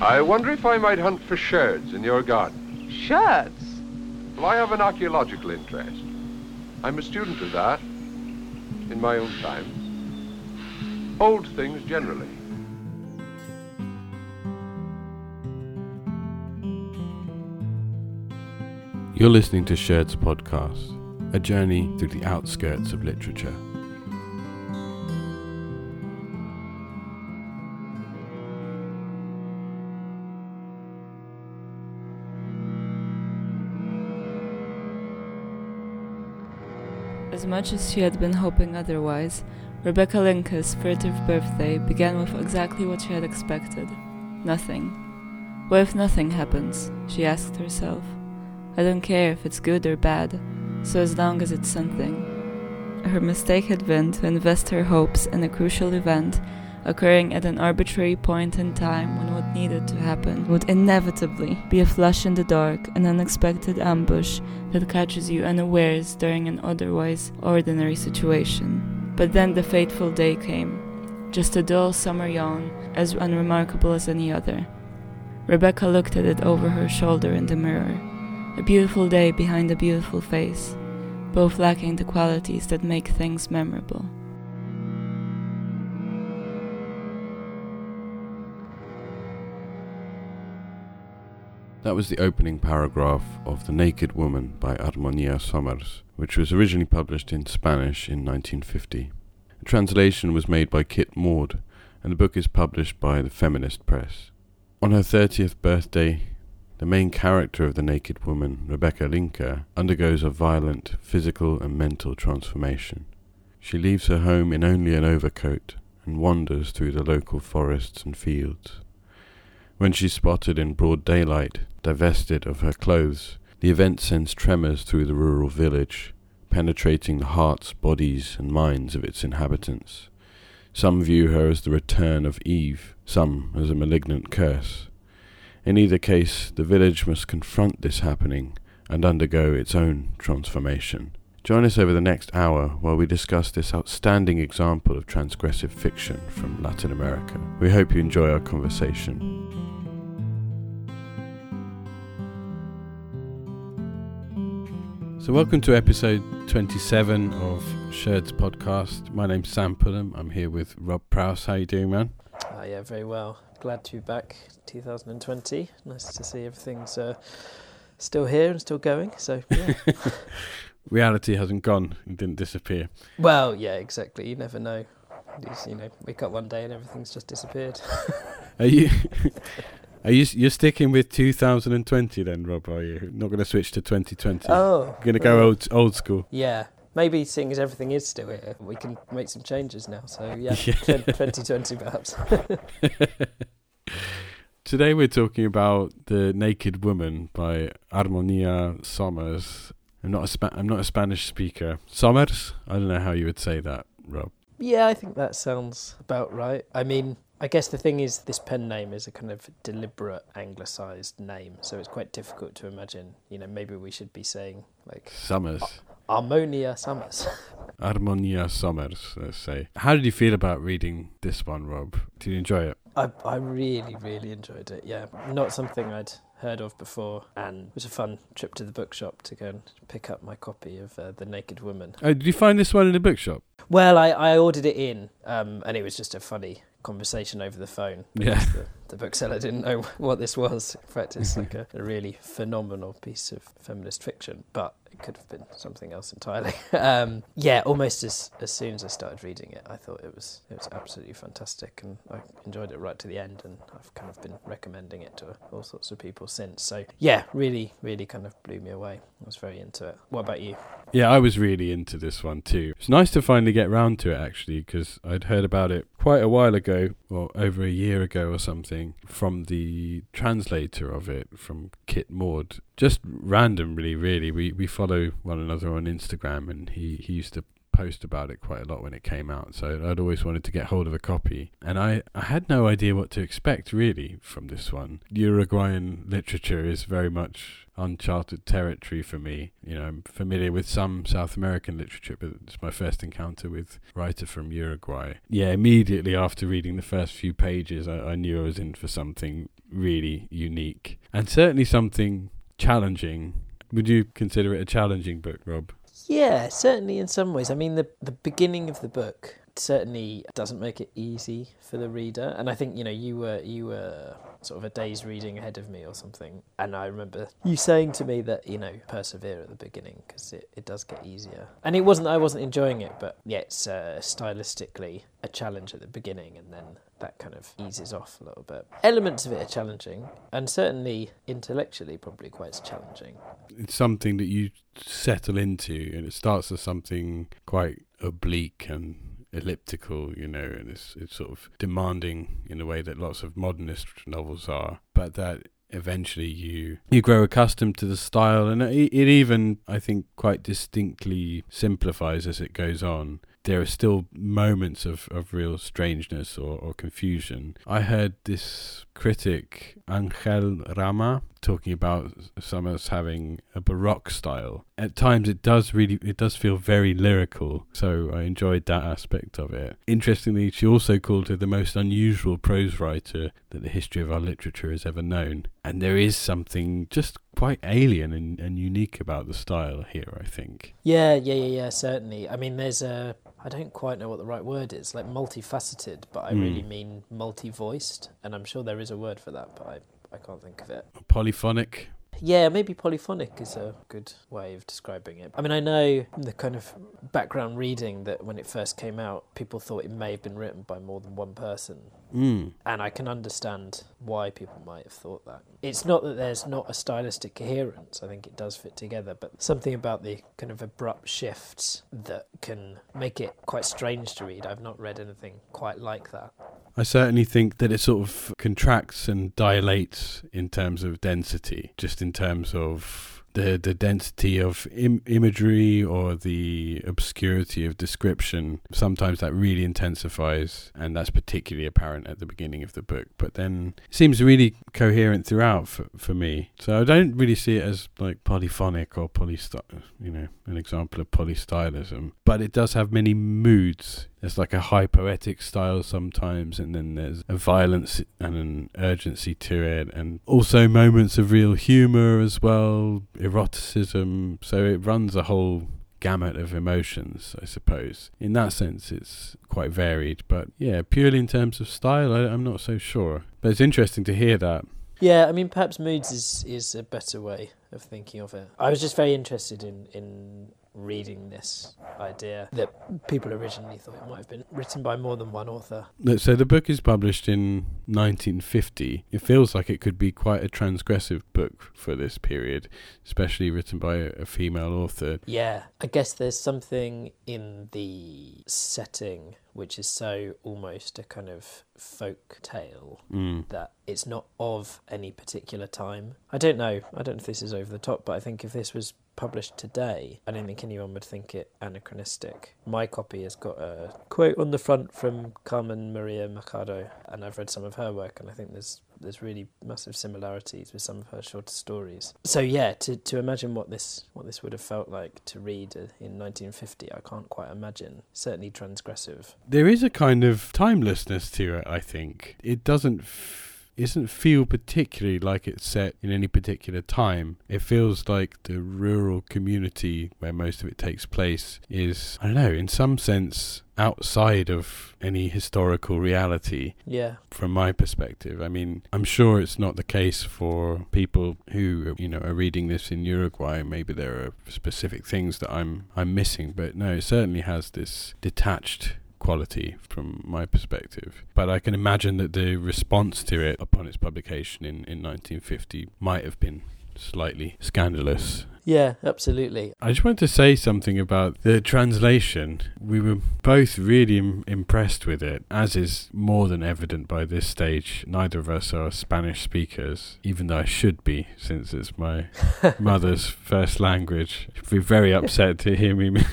I wonder if I might hunt for sherds in your garden. Sherds? Well, I have an archaeological interest. I'm a student of that, in my own time. Old things generally. You're listening to Sherds Podcast, a journey through the outskirts of literature. Much as she had been hoping otherwise, Rebecca Linke's furtive birthday began with exactly what she had expected nothing. What if nothing happens? she asked herself. I don't care if it's good or bad, so as long as it's something. Her mistake had been to invest her hopes in a crucial event occurring at an arbitrary point in time when what needed to happen would inevitably be a flush in the dark, an unexpected ambush that catches you unawares during an otherwise ordinary situation. But then the fateful day came, just a dull summer yawn, as unremarkable as any other. Rebecca looked at it over her shoulder in the mirror. A beautiful day behind a beautiful face, both lacking the qualities that make things memorable. That was the opening paragraph of The Naked Woman by Armonía Somers, which was originally published in Spanish in 1950. A translation was made by Kit Maude, and the book is published by the Feminist Press. On her 30th birthday, the main character of The Naked Woman, Rebecca Linke, undergoes a violent physical and mental transformation. She leaves her home in only an overcoat and wanders through the local forests and fields. When she's spotted in broad daylight, divested of her clothes, the event sends tremors through the rural village, penetrating the hearts, bodies, and minds of its inhabitants. Some view her as the return of Eve, some as a malignant curse. In either case, the village must confront this happening and undergo its own transformation. Join us over the next hour while we discuss this outstanding example of transgressive fiction from Latin America. We hope you enjoy our conversation. So, welcome to episode 27 of Sherds podcast. My name's Sam Pullum. I'm here with Rob Prowse. How you doing, man? Uh, yeah, very well. Glad to be back. 2020. Nice to see everything's uh, still here and still going. So, yeah. Reality hasn't gone. It didn't disappear. well, yeah, exactly. You never know. You, just, you know, wake up one day and everything's just disappeared. Are you? Are you you're sticking with 2020 then, Rob? Are you not going to switch to 2020? oh, You're going to go old old school. Yeah, maybe seeing as everything is still here, we can make some changes now. So yeah, Yeah. 2020 perhaps. Today we're talking about the Naked Woman by Armonía Somers. I'm not a Spa- I'm not a Spanish speaker. Somers? I don't know how you would say that, Rob. Yeah, I think that sounds about right. I mean, I guess the thing is, this pen name is a kind of deliberate anglicised name, so it's quite difficult to imagine. You know, maybe we should be saying like Summers. Harmonia Summers. Armonía Summers. let's say. How did you feel about reading this one, Rob? Did you enjoy it? I I really really enjoyed it. Yeah, not something I'd heard of before, and it was a fun trip to the bookshop to go and pick up my copy of uh, The Naked Woman. Oh, did you find this one in the bookshop? Well, I, I ordered it in, um, and it was just a funny conversation over the phone. Yeah. The, the bookseller didn't know what this was. In fact, it's like a, a really phenomenal piece of feminist fiction, but it could have been something else entirely. um, yeah, almost as, as soon as I started reading it, I thought it was it was absolutely fantastic, and I enjoyed it right to the end. And I've kind of been recommending it to all sorts of people since. So yeah, really, really kind of blew me away. I was very into it. What about you? Yeah, I was really into this one too. It's nice to finally get round to it actually because I'd heard about it quite a while ago, or over a year ago or something, from the translator of it, from Kit Maude. Just randomly, really. We we follow one another on Instagram, and he he used to post about it quite a lot when it came out so I'd always wanted to get hold of a copy and I, I had no idea what to expect really from this one Uruguayan literature is very much uncharted territory for me. You know, I'm familiar with some South American literature, but it's my first encounter with writer from Uruguay. Yeah, immediately after reading the first few pages, I, I knew I was in for something really unique and certainly something challenging. Would you consider it a challenging book, Rob? Yeah, certainly in some ways. I mean, the the beginning of the book certainly doesn't make it easy for the reader, and I think you know you were you were sort of a day's reading ahead of me or something, and I remember you saying to me that you know persevere at the beginning because it, it does get easier, and it wasn't I wasn't enjoying it, but yeah, it's uh, stylistically a challenge at the beginning, and then that kind of eases off a little bit. Elements of it are challenging, and certainly intellectually, probably quite challenging. It's something that you settle into, and it starts as something quite oblique and elliptical, you know, and it's it's sort of demanding in a way that lots of modernist novels are, but that eventually you you grow accustomed to the style and it, it even I think quite distinctly simplifies as it goes on there are still moments of, of real strangeness or, or confusion. I heard this critic, Angel Rama, talking about Somers having a baroque style. At times it does really it does feel very lyrical, so I enjoyed that aspect of it. Interestingly, she also called her the most unusual prose writer that the history of our literature has ever known. And there is something just quite alien and, and unique about the style here, I think. Yeah, yeah, yeah, yeah, certainly. I mean there's a I don't quite know what the right word is, like multifaceted, but I mm. really mean multi-voiced, and I'm sure there is a word for that, but I, I can't think of it. Polyphonic. Yeah, maybe polyphonic is a good way of describing it. I mean, I know the kind of background reading that when it first came out, people thought it may have been written by more than one person. Mm. And I can understand why people might have thought that. It's not that there's not a stylistic coherence, I think it does fit together, but something about the kind of abrupt shifts that can make it quite strange to read. I've not read anything quite like that. I certainly think that it sort of contracts and dilates in terms of density, just in terms of the the density of Im- imagery or the obscurity of description sometimes that really intensifies and that's particularly apparent at the beginning of the book. But then seems really coherent throughout for, for me. So i don't really see it as like polyphonic or polyst you know an example of polystylism. But it does have many moods. There's like a high poetic style sometimes, and then there's a violence and an urgency to it, and also moments of real humor as well, eroticism. So it runs a whole gamut of emotions, I suppose. In that sense, it's quite varied, but yeah, purely in terms of style, I, I'm not so sure. But it's interesting to hear that. Yeah, I mean, perhaps moods is is a better way of thinking of it. I was just very interested in in reading this idea that people originally thought it might have been written by more than one author. So the book is published in 1950. It feels like it could be quite a transgressive book for this period, especially written by a female author. Yeah, I guess there's something in the setting which is so almost a kind of folk tale mm. that it's not of any particular time. I don't know. I don't know if this is over the top, but I think if this was published today, I don't think anyone would think it anachronistic. My copy has got a quote on the front from Carmen Maria Machado, and I've read some of her work, and I think there's there's really massive similarities with some of her shorter stories. So yeah, to to imagine what this what this would have felt like to read uh, in 1950, I can't quite imagine. Certainly transgressive. There is a kind of timelessness to it. I think it doesn't. F- doesn't feel particularly like it's set in any particular time. It feels like the rural community where most of it takes place is, I don't know, in some sense outside of any historical reality. Yeah. From my perspective, I mean, I'm sure it's not the case for people who you know are reading this in Uruguay. Maybe there are specific things that I'm I'm missing, but no, it certainly has this detached quality from my perspective. But I can imagine that the response to it upon its publication in, in 1950 might have been slightly scandalous. Yeah, absolutely. I just wanted to say something about the translation. We were both really Im- impressed with it, as is more than evident by this stage. Neither of us are Spanish speakers, even though I should be, since it's my mother's first language. I'd be very upset to hear me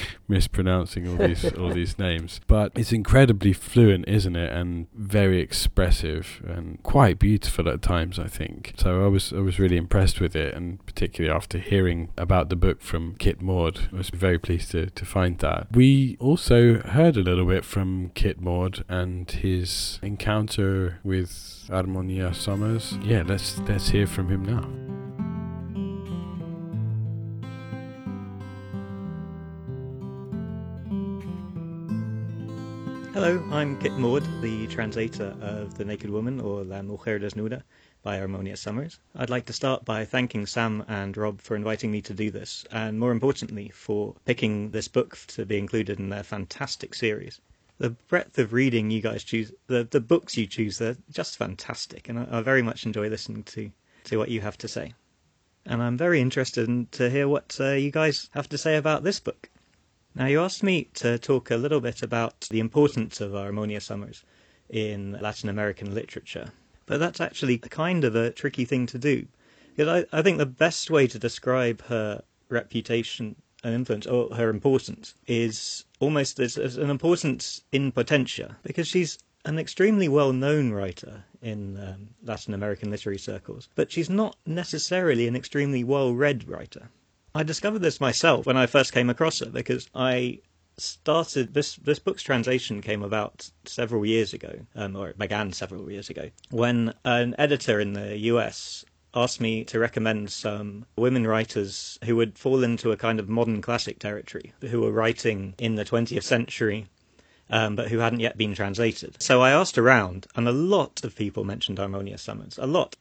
mispronouncing all these all these names. But it's incredibly fluent, isn't it? And very expressive and quite beautiful at times, I think. So I was I was really impressed with it, and particularly after hearing about the book from Kit Maude, I was very pleased to, to find that. We also heard a little bit from Kit Maude and his encounter with Harmonia Somers. Yeah, let's let's hear from him now. Hello, I'm Kit Maude, the translator of The Naked Woman, or La Mujer Desnuda, by Harmonia Somers. I'd like to start by thanking Sam and Rob for inviting me to do this, and more importantly, for picking this book to be included in their fantastic series. The breadth of reading you guys choose, the, the books you choose, they're just fantastic, and I, I very much enjoy listening to, to what you have to say. And I'm very interested in, to hear what uh, you guys have to say about this book. Now, you asked me to talk a little bit about the importance of Harmonia Somers in Latin American literature, but that's actually kind of a tricky thing to do. Because I, I think the best way to describe her reputation and influence, or her importance, is almost as, as an importance in potentia, because she's an extremely well known writer in um, Latin American literary circles, but she's not necessarily an extremely well read writer. I discovered this myself when I first came across it because I started this this book's translation came about several years ago, um, or it began several years ago, when an editor in the US asked me to recommend some women writers who would fall into a kind of modern classic territory, who were writing in the 20th century. Um, but who hadn't yet been translated. So I asked around, and a lot of people mentioned Harmonia Somers. A lot.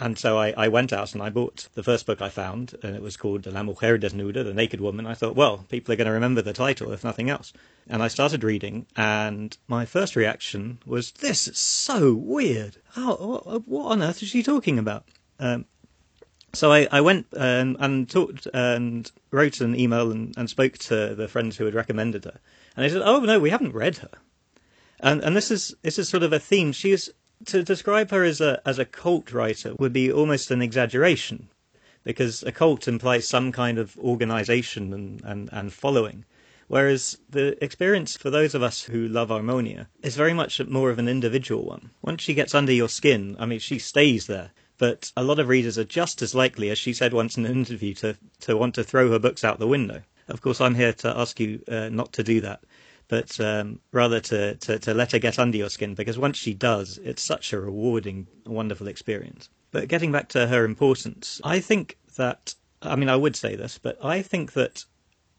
And so I, I, went out and I bought the first book I found, and it was called La Mujer Desnuda, The Naked Woman. I thought, well, people are going to remember the title, if nothing else. And I started reading, and my first reaction was, this is so weird. How, what, what on earth is she talking about? Um, so I, I went and, and, talked and wrote an email and, and, spoke to the friends who had recommended her. And they said, oh, no, we haven't read her. And, and this is this is sort of a theme. She is to describe her as a as a cult writer would be almost an exaggeration, because a cult implies some kind of organization and, and, and following. Whereas the experience for those of us who love Harmonia is very much more of an individual one. Once she gets under your skin, I mean, she stays there. But a lot of readers are just as likely, as she said once in an interview, to, to want to throw her books out the window. Of course, I'm here to ask you uh, not to do that but um, rather to, to, to let her get under your skin because once she does, it's such a rewarding, wonderful experience. But getting back to her importance, I think that, I mean, I would say this, but I think that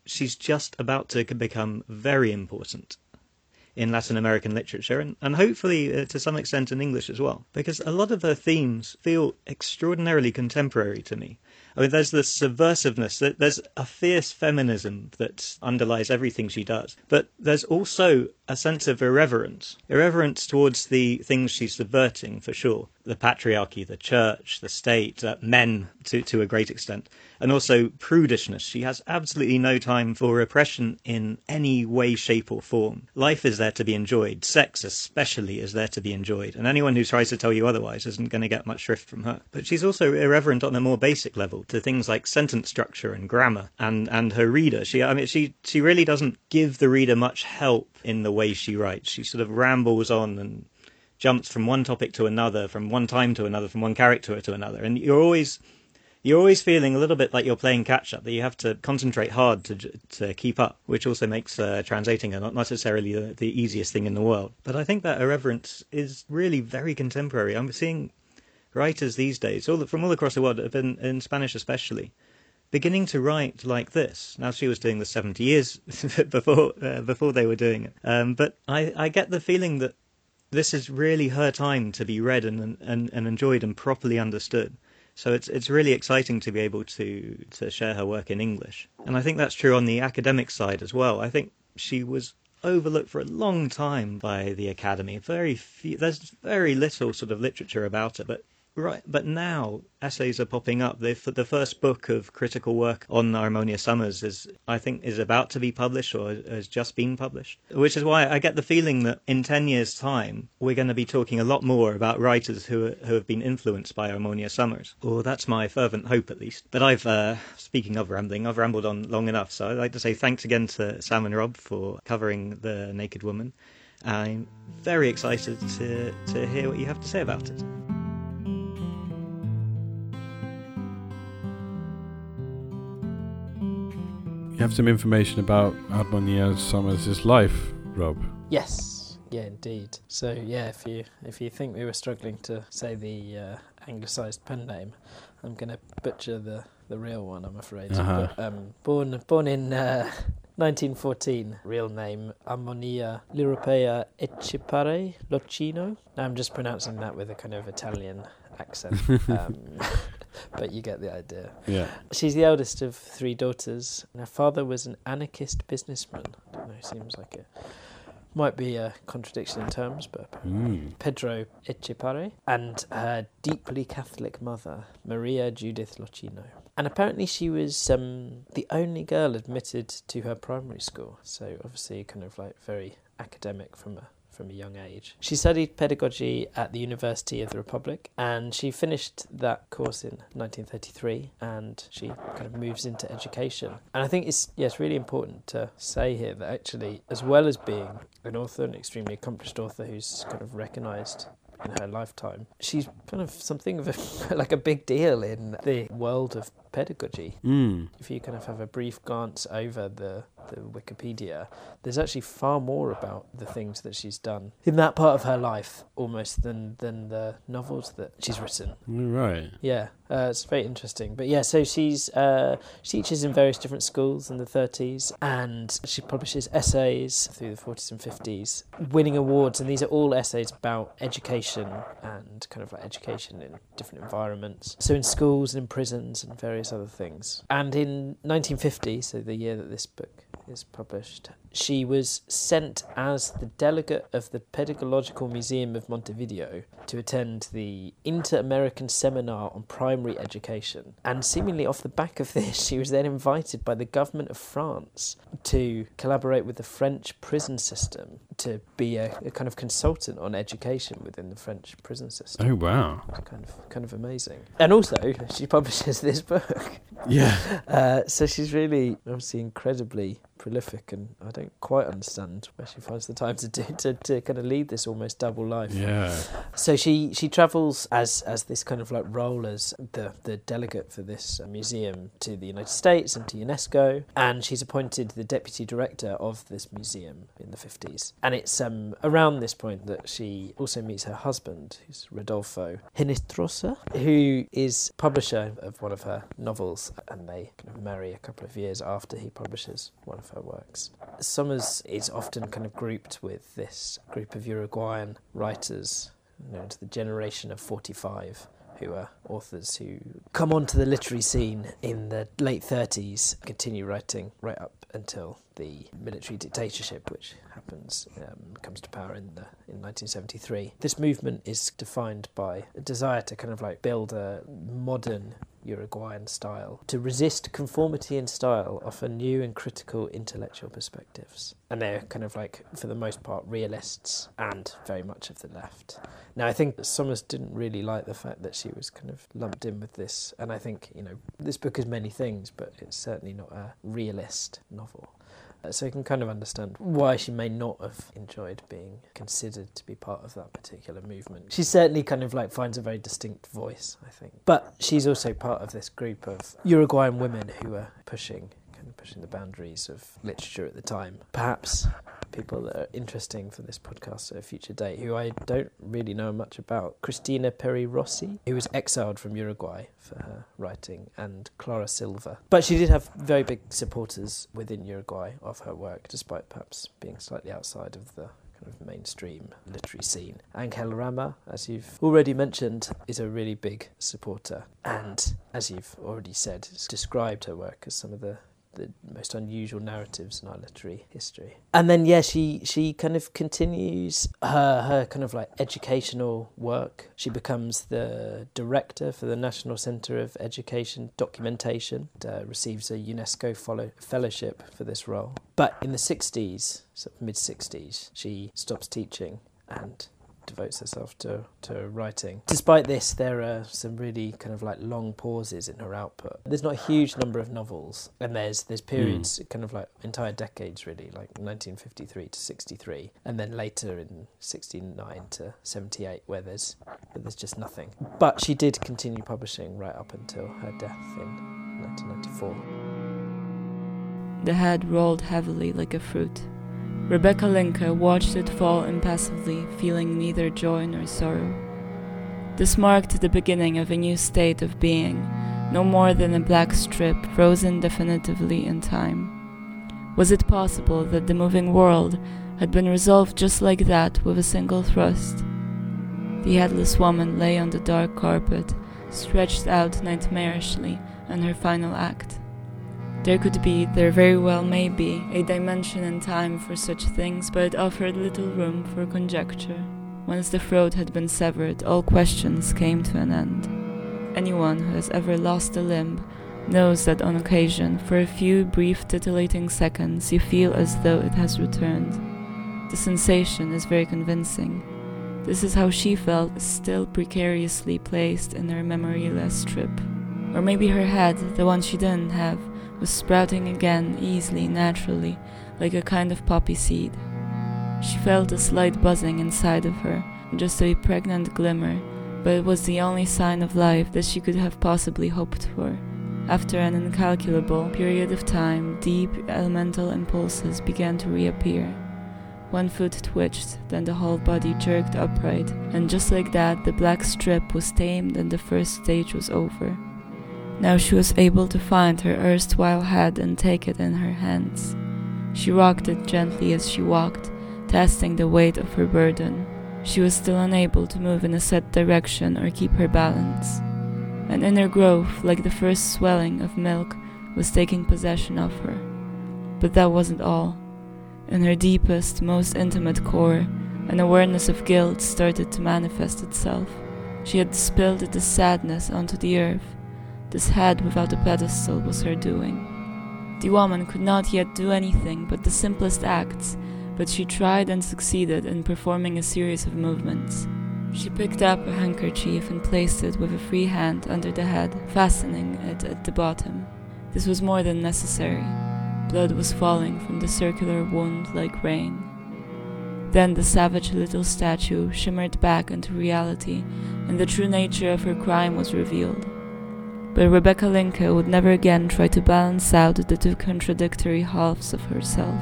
she's just about to become very important in Latin American literature and, and hopefully uh, to some extent in English as well, because a lot of her themes feel extraordinarily contemporary to me. I mean, there's this subversiveness, there's a fierce feminism that underlies everything she does, but there's also a sense of irreverence, irreverence towards the things she's subverting, for sure. The patriarchy, the church, the state, uh, men to, to a great extent, and also prudishness. She has absolutely no time for repression in any way, shape, or form. Life is there to be enjoyed. Sex, especially, is there to be enjoyed. And anyone who tries to tell you otherwise isn't going to get much shrift from her. But she's also irreverent on a more basic level to things like sentence structure and grammar and, and her reader. She, I mean, she, she really doesn't give the reader much help in the way she writes. She sort of rambles on and jumps from one topic to another, from one time to another, from one character to another. And you're always you're always feeling a little bit like you're playing catch up, that you have to concentrate hard to, to keep up, which also makes uh, translating not necessarily the, the, easiest thing in the world. But I think that irreverence is really very contemporary. I'm seeing writers these days, all from all across the world, in, in Spanish especially, beginning to write like this. Now she was doing this 70 years before uh, before they were doing it, um, but I, I get the feeling that this is really her time to be read and, and, and enjoyed and properly understood. So it's it's really exciting to be able to to share her work in English, and I think that's true on the academic side as well. I think she was overlooked for a long time by the academy. Very few, there's very little sort of literature about her, but Right, but now essays are popping up. The, the first book of critical work on Harmonia Somers is, I think, is about to be published or has just been published. Which is why I get the feeling that in ten years' time we're going to be talking a lot more about writers who who have been influenced by Harmonia Somers. Or that's my fervent hope, at least. But I've, uh, speaking of rambling, I've rambled on long enough. So I'd like to say thanks again to Sam and Rob for covering the Naked Woman. I'm very excited to to hear what you have to say about it. Have some information about Harmonia Somers' life, Rob. Yes, yeah, indeed. So yeah, if you if you think we were struggling to say the uh, anglicised pen name, I'm going to butcher the the real one. I'm afraid. Uh-huh. But, um, born born in. Uh, 1914, real name Ammonia Liropeya Etchepare Locino. Now I'm just pronouncing that with a kind of Italian accent, um, but you get the idea. Yeah. She's the eldest of three daughters. And her father was an anarchist businessman. I don't know, seems like it might be a contradiction in terms, but Mm. Pedro Etchepare and her deeply Catholic mother, Maria Judith Locino. And apparently, she was um, the only girl admitted to her primary school, so obviously, kind of like very academic from a from a young age. She studied pedagogy at the University of the Republic, and she finished that course in 1933, and she kind of moves into education. And I think it's yeah, really important to say here that actually, as well as being an author, an extremely accomplished author who's kind of recognised in her lifetime, she's kind of something of a like a big deal in the world of pedagogy. Mm. If you kind of have a brief glance over the, the Wikipedia, there's actually far more about the things that she's done in that part of her life almost than, than the novels that she's written. Right. Yeah, uh, it's very interesting. But yeah, so she's uh, she teaches in various different schools in the 30s, and she publishes essays through the 40s and 50s, winning awards. And these are all essays about education and kind of like education in different environments. So in schools and in prisons and various other things. And in 1950, so the year that this book is published, she was sent as the delegate of the Pedagogical Museum of Montevideo to attend the Inter American Seminar on Primary Education. And seemingly off the back of this, she was then invited by the government of France to collaborate with the French prison system to be a, a kind of consultant on education within the French prison system. Oh wow. It's kind of kind of amazing. And also, she publishes this book. Yeah. Uh, so she's really obviously incredibly prolific, and I don't quite understand where she finds the time to do to, to kind of lead this almost double life. Yeah. So she she travels as as this kind of like role as the the delegate for this uh, museum to the United States and to UNESCO, and she's appointed the deputy director of this museum in the fifties. And it's um, around this point that she also meets her husband, who's Rodolfo Henestrosa, who is publisher of one of her novels, and they kind of marry a couple of years after he publishes one of her works. Somers is often kind of grouped with this group of Uruguayan writers known to the generation of 45 who are authors who come onto the literary scene in the late 30s continue writing right up until the military dictatorship which happens um, comes to power in the in 1973 this movement is defined by a desire to kind of like build a modern Uruguayan style. To resist conformity in style, offer new and critical intellectual perspectives. And they're kind of like, for the most part, realists and very much of the left. Now, I think Somers didn't really like the fact that she was kind of lumped in with this. And I think, you know, this book is many things, but it's certainly not a realist novel. Uh, So you can kind of understand why she may not have enjoyed being considered to be part of that particular movement. She certainly kind of like finds a very distinct voice, I think. But she's also part of this group of Uruguayan women who are pushing pushing the boundaries of literature at the time. Perhaps people that are interesting for this podcast at a future date, who I don't really know much about. Cristina Peri Rossi, who was exiled from Uruguay for her writing, and Clara Silva. But she did have very big supporters within Uruguay of her work, despite perhaps being slightly outside of the kind of mainstream literary scene. Angel Rama, as you've already mentioned, is a really big supporter, and as you've already said, described her work as some of the the most unusual narratives in our literary history. And then yeah, she she kind of continues her her kind of like educational work. She becomes the director for the National Centre of Education Documentation. Uh, receives a UNESCO follow, fellowship for this role. But in the 60s, sort of mid 60s, she stops teaching and devotes herself to, to writing. Despite this, there are some really kind of like long pauses in her output. There's not a huge number of novels, and there's there's periods, mm. kind of like entire decades really, like 1953 to 63, and then later in 69 to 78, where there's where there's just nothing. But she did continue publishing right up until her death in 1994. The head rolled heavily like a fruit. Rebecca Linke watched it fall impassively, feeling neither joy nor sorrow. This marked the beginning of a new state of being, no more than a black strip frozen definitively in time. Was it possible that the moving world had been resolved just like that with a single thrust? The headless woman lay on the dark carpet, stretched out nightmarishly in her final act. There could be, there very well may be, a dimension in time for such things, but it offered little room for conjecture. Once the throat had been severed, all questions came to an end. Anyone who has ever lost a limb knows that on occasion, for a few brief titillating seconds, you feel as though it has returned. The sensation is very convincing. This is how she felt, still precariously placed in her memoryless strip. Or maybe her head, the one she didn't have, was sprouting again easily, naturally, like a kind of poppy seed. She felt a slight buzzing inside of her, just a pregnant glimmer, but it was the only sign of life that she could have possibly hoped for. After an incalculable period of time, deep elemental impulses began to reappear. One foot twitched, then the whole body jerked upright, and just like that, the black strip was tamed and the first stage was over. Now she was able to find her erstwhile head and take it in her hands. She rocked it gently as she walked, testing the weight of her burden. She was still unable to move in a set direction or keep her balance. An inner growth, like the first swelling of milk, was taking possession of her. But that wasn't all. In her deepest, most intimate core, an awareness of guilt started to manifest itself. She had spilled the sadness onto the earth, this head without a pedestal was her doing. The woman could not yet do anything but the simplest acts, but she tried and succeeded in performing a series of movements. She picked up a handkerchief and placed it with a free hand under the head, fastening it at the bottom. This was more than necessary. Blood was falling from the circular wound like rain. Then the savage little statue shimmered back into reality, and the true nature of her crime was revealed. But Rebecca Linke would never again try to balance out the two contradictory halves of herself.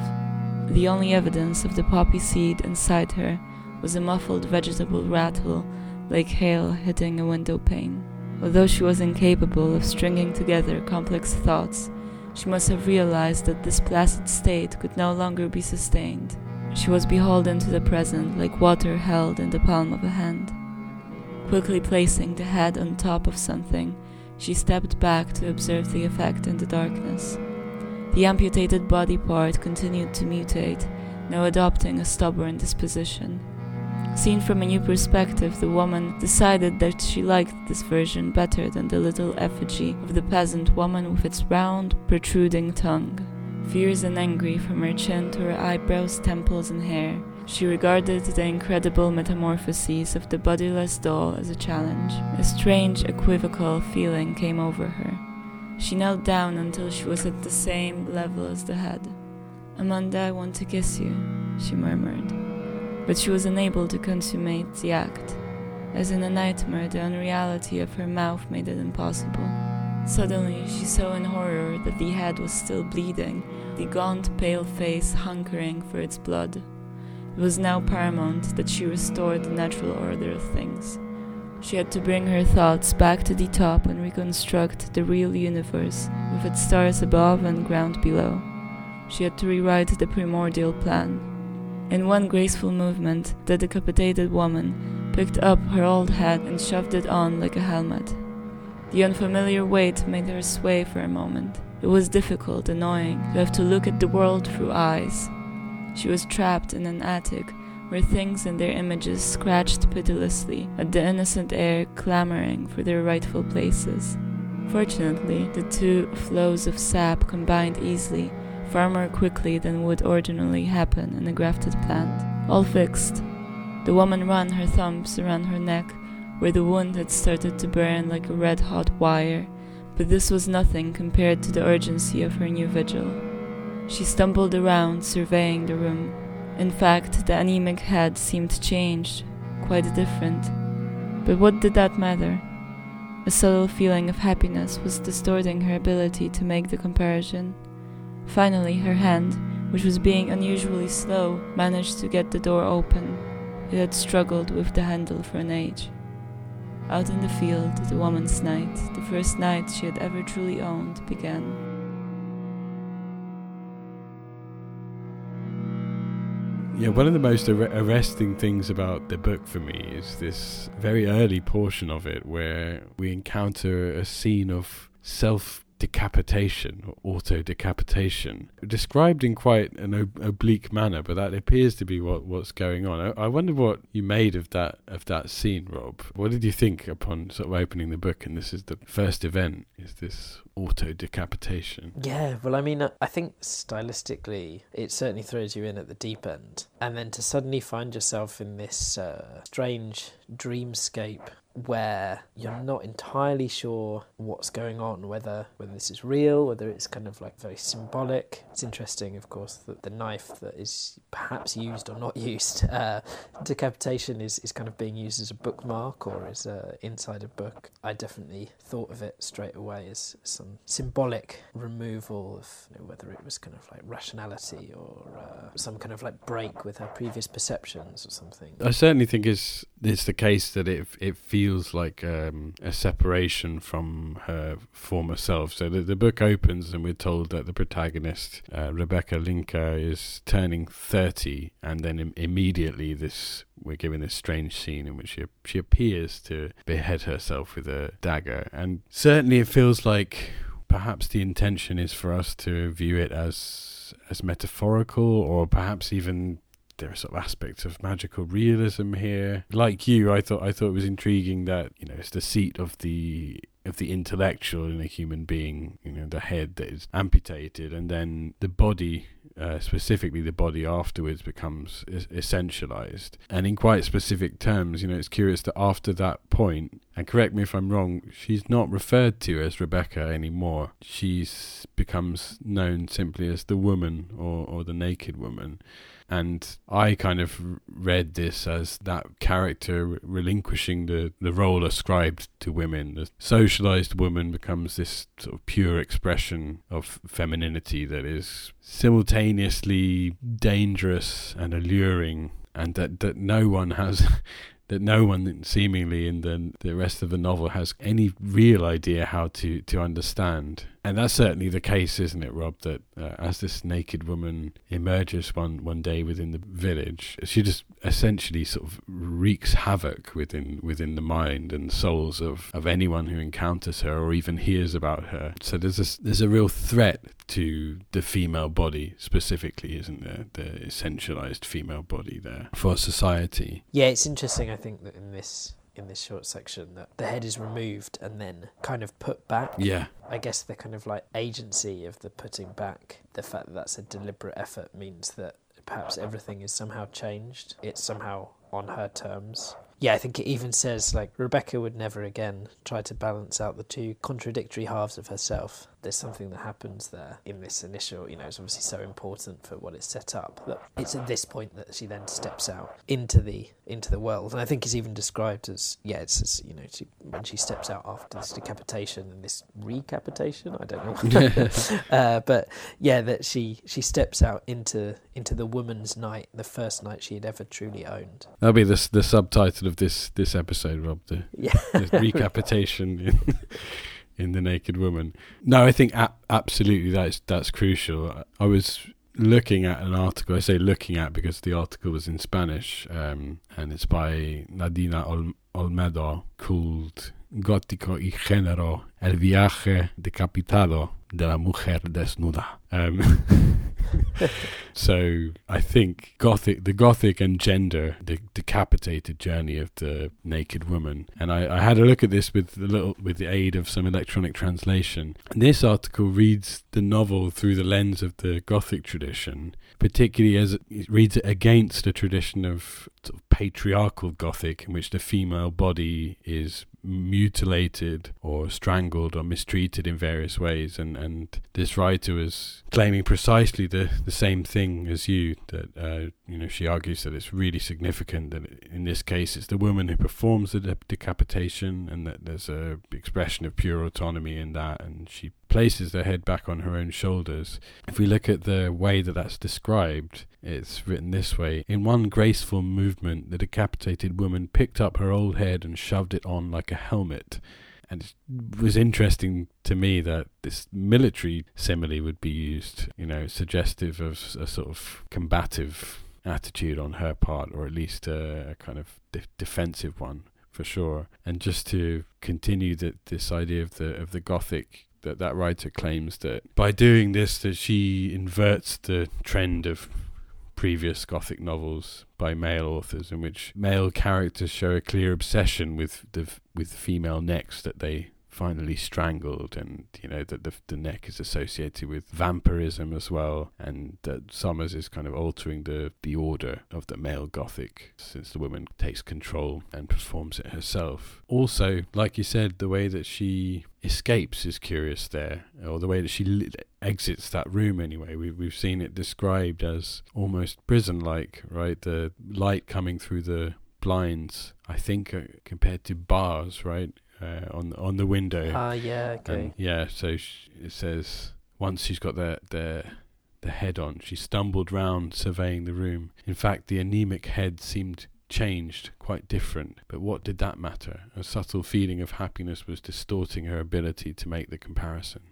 The only evidence of the poppy seed inside her was a muffled vegetable rattle like hail hitting a window pane. Although she was incapable of stringing together complex thoughts, she must have realized that this placid state could no longer be sustained. She was beholden to the present like water held in the palm of a hand. Quickly placing the head on top of something, she stepped back to observe the effect in the darkness. The amputated body part continued to mutate, now adopting a stubborn disposition. Seen from a new perspective, the woman decided that she liked this version better than the little effigy of the peasant woman with its round, protruding tongue. Fierce and angry from her chin to her eyebrows, temples, and hair, she regarded the incredible metamorphoses of the bodiless doll as a challenge. A strange, equivocal feeling came over her. She knelt down until she was at the same level as the head. Amanda, I want to kiss you, she murmured. But she was unable to consummate the act. As in a nightmare, the unreality of her mouth made it impossible. Suddenly, she saw in horror that the head was still bleeding, the gaunt, pale face hunkering for its blood. It was now paramount that she restore the natural order of things. She had to bring her thoughts back to the top and reconstruct the real universe with its stars above and ground below. She had to rewrite the primordial plan. In one graceful movement, the decapitated woman picked up her old head and shoved it on like a helmet. The unfamiliar weight made her sway for a moment. It was difficult, annoying, to have to look at the world through eyes. She was trapped in an attic where things and their images scratched pitilessly at the innocent air clamoring for their rightful places. Fortunately, the two flows of sap combined easily, far more quickly than would ordinarily happen in a grafted plant. All fixed. The woman ran her thumbs around her neck, where the wound had started to burn like a red hot wire, but this was nothing compared to the urgency of her new vigil. She stumbled around, surveying the room. In fact, the anemic head seemed changed, quite different. But what did that matter? A subtle feeling of happiness was distorting her ability to make the comparison. Finally, her hand, which was being unusually slow, managed to get the door open. It had struggled with the handle for an age. Out in the field, the woman's night, the first night she had ever truly owned, began. Yeah, one of the most ar- arresting things about the book for me is this very early portion of it where we encounter a scene of self decapitation or auto decapitation, described in quite an ob- oblique manner, but that appears to be what, what's going on. I, I, wonder what you made of that of that scene, Rob. What did you think upon sort of opening the book? And this is the first event. Is this auto decapitation? Yeah, well, I mean, I think stylistically, it certainly throws you in at the deep end, and then to suddenly find yourself in this uh, strange dreamscape where you're not entirely sure what's going on, whether whether this is real, whether it's kind of like very symbolic. It's interesting, of course, that the knife that is perhaps used or not used, uh, decapitation is, is kind of being used as a bookmark or as a, inside a book. I definitely thought of it straight away as some symbolic removal of you know, whether it was kind of like rationality or uh, some kind of like break with her previous perceptions or something. I certainly think it's it's the case that it it feels like um, a separation from her former self. So the, the book opens and we're told that the protagonist uh, Rebecca Linke is turning thirty, and then Im- immediately this we're given this strange scene in which she she appears to behead herself with a dagger, and certainly it feels like perhaps the intention is for us to view it as as metaphorical or perhaps even there are sort of aspects of magical realism here. Like you, I thought I thought it was intriguing that you know it's the seat of the of the intellectual in a human being, you know, the head that is amputated, and then the body, uh, specifically the body afterwards, becomes es- essentialized. And in quite specific terms, you know, it's curious that after that point, and correct me if I'm wrong, she's not referred to as Rebecca anymore. She's becomes known simply as the woman or, or the naked woman and I kind of read this as that character relinquishing the, the role ascribed to women. The socialized woman becomes this sort of pure expression of femininity that is simultaneously dangerous and alluring, and that, that no one has that no one seemingly in the the rest of the novel has any real idea how to to understand. And that's certainly the case, isn't it, Rob? That uh, as this naked woman emerges one one day within the village, she just essentially sort of wreaks havoc within within the mind and souls of, of anyone who encounters her or even hears about her. So there's a, there's a real threat to the female body specifically, isn't there? The essentialized female body there for society. Yeah, it's interesting. I think that in this in this short section that the head is removed and then kind of put back. Yeah. I guess the kind of like agency of the putting back, the fact that that's a deliberate effort means that perhaps everything is somehow changed. It's somehow on her terms. Yeah, I think it even says like Rebecca would never again try to balance out the two contradictory halves of herself. There's something that happens there in this initial, you know, it's obviously so important for what it's set up that it's at this point that she then steps out into the into the world. And I think it's even described as yeah, it's as, you know, she, when she steps out after this decapitation and this recapitation, I don't know, uh, but yeah, that she she steps out into into the woman's night, the first night she had ever truly owned. That'll be the the subtitle of this this episode, Rob. The, Yeah. the recapitation in, the naked woman. No, I think a- absolutely that's that's crucial. I was looking at an article. I say looking at because the article was in Spanish, um, and it's by Nadina Ol- Olmedo called Gótico y Género, El viaje decapitado de la mujer desnuda. Um, so I think Gothic, the Gothic and gender, the decapitated journey of the naked woman. And I, I had a look at this with the little, with the aid of some electronic translation. And this article reads the novel through the lens of the Gothic tradition, particularly as it reads it against a tradition of, sort of patriarchal Gothic, in which the female body is mutilated or strangled or mistreated in various ways and and this writer is claiming precisely the the same thing as you that uh, you know she argues that it's really significant that in this case it's the woman who performs the de- decapitation and that there's a expression of pure autonomy in that and she places the head back on her own shoulders if we look at the way that that's described it's written this way In one graceful movement, the decapitated woman picked up her old head and shoved it on like a helmet. And it was interesting to me that this military simile would be used, you know, suggestive of a sort of combative attitude on her part, or at least a, kind of de- defensive one for sure. And just to continue that this idea of the of the Gothic that that writer claims that by doing this that she inverts the trend of previous Gothic novels by male authors, in which male characters show a clear obsession with the with female necks that they finally strangled, and you know that the the neck is associated with vampirism as well, and that Somers is kind of altering the the order of the male Gothic since the woman takes control and performs it herself. Also, like you said, the way that she escapes is curious there, or the way that she li- exits that room anyway. We, we've seen it described as almost prison like, right? The light coming through the blinds, I think, uh, compared to bars, right? Uh, on on the window. Ah, yeah, okay. And yeah, so sh- it says once she's got the the the head on, she stumbled round surveying the room. In fact, the anemic head seemed changed, quite different. But what did that matter? A subtle feeling of happiness was distorting her ability to make the comparison.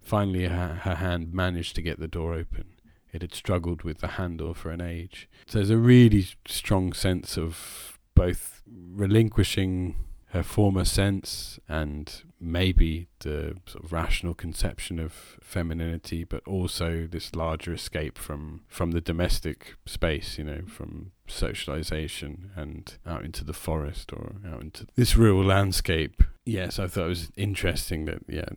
Finally, her, her hand managed to get the door open. It had struggled with the handle for an age. So there's a really strong sense of both relinquishing her former sense and maybe the sort of rational conception of femininity, but also this larger escape from from the domestic space, you know, from socialization and out into the forest or out into this rural landscape. Yes, I thought it was interesting that yeah,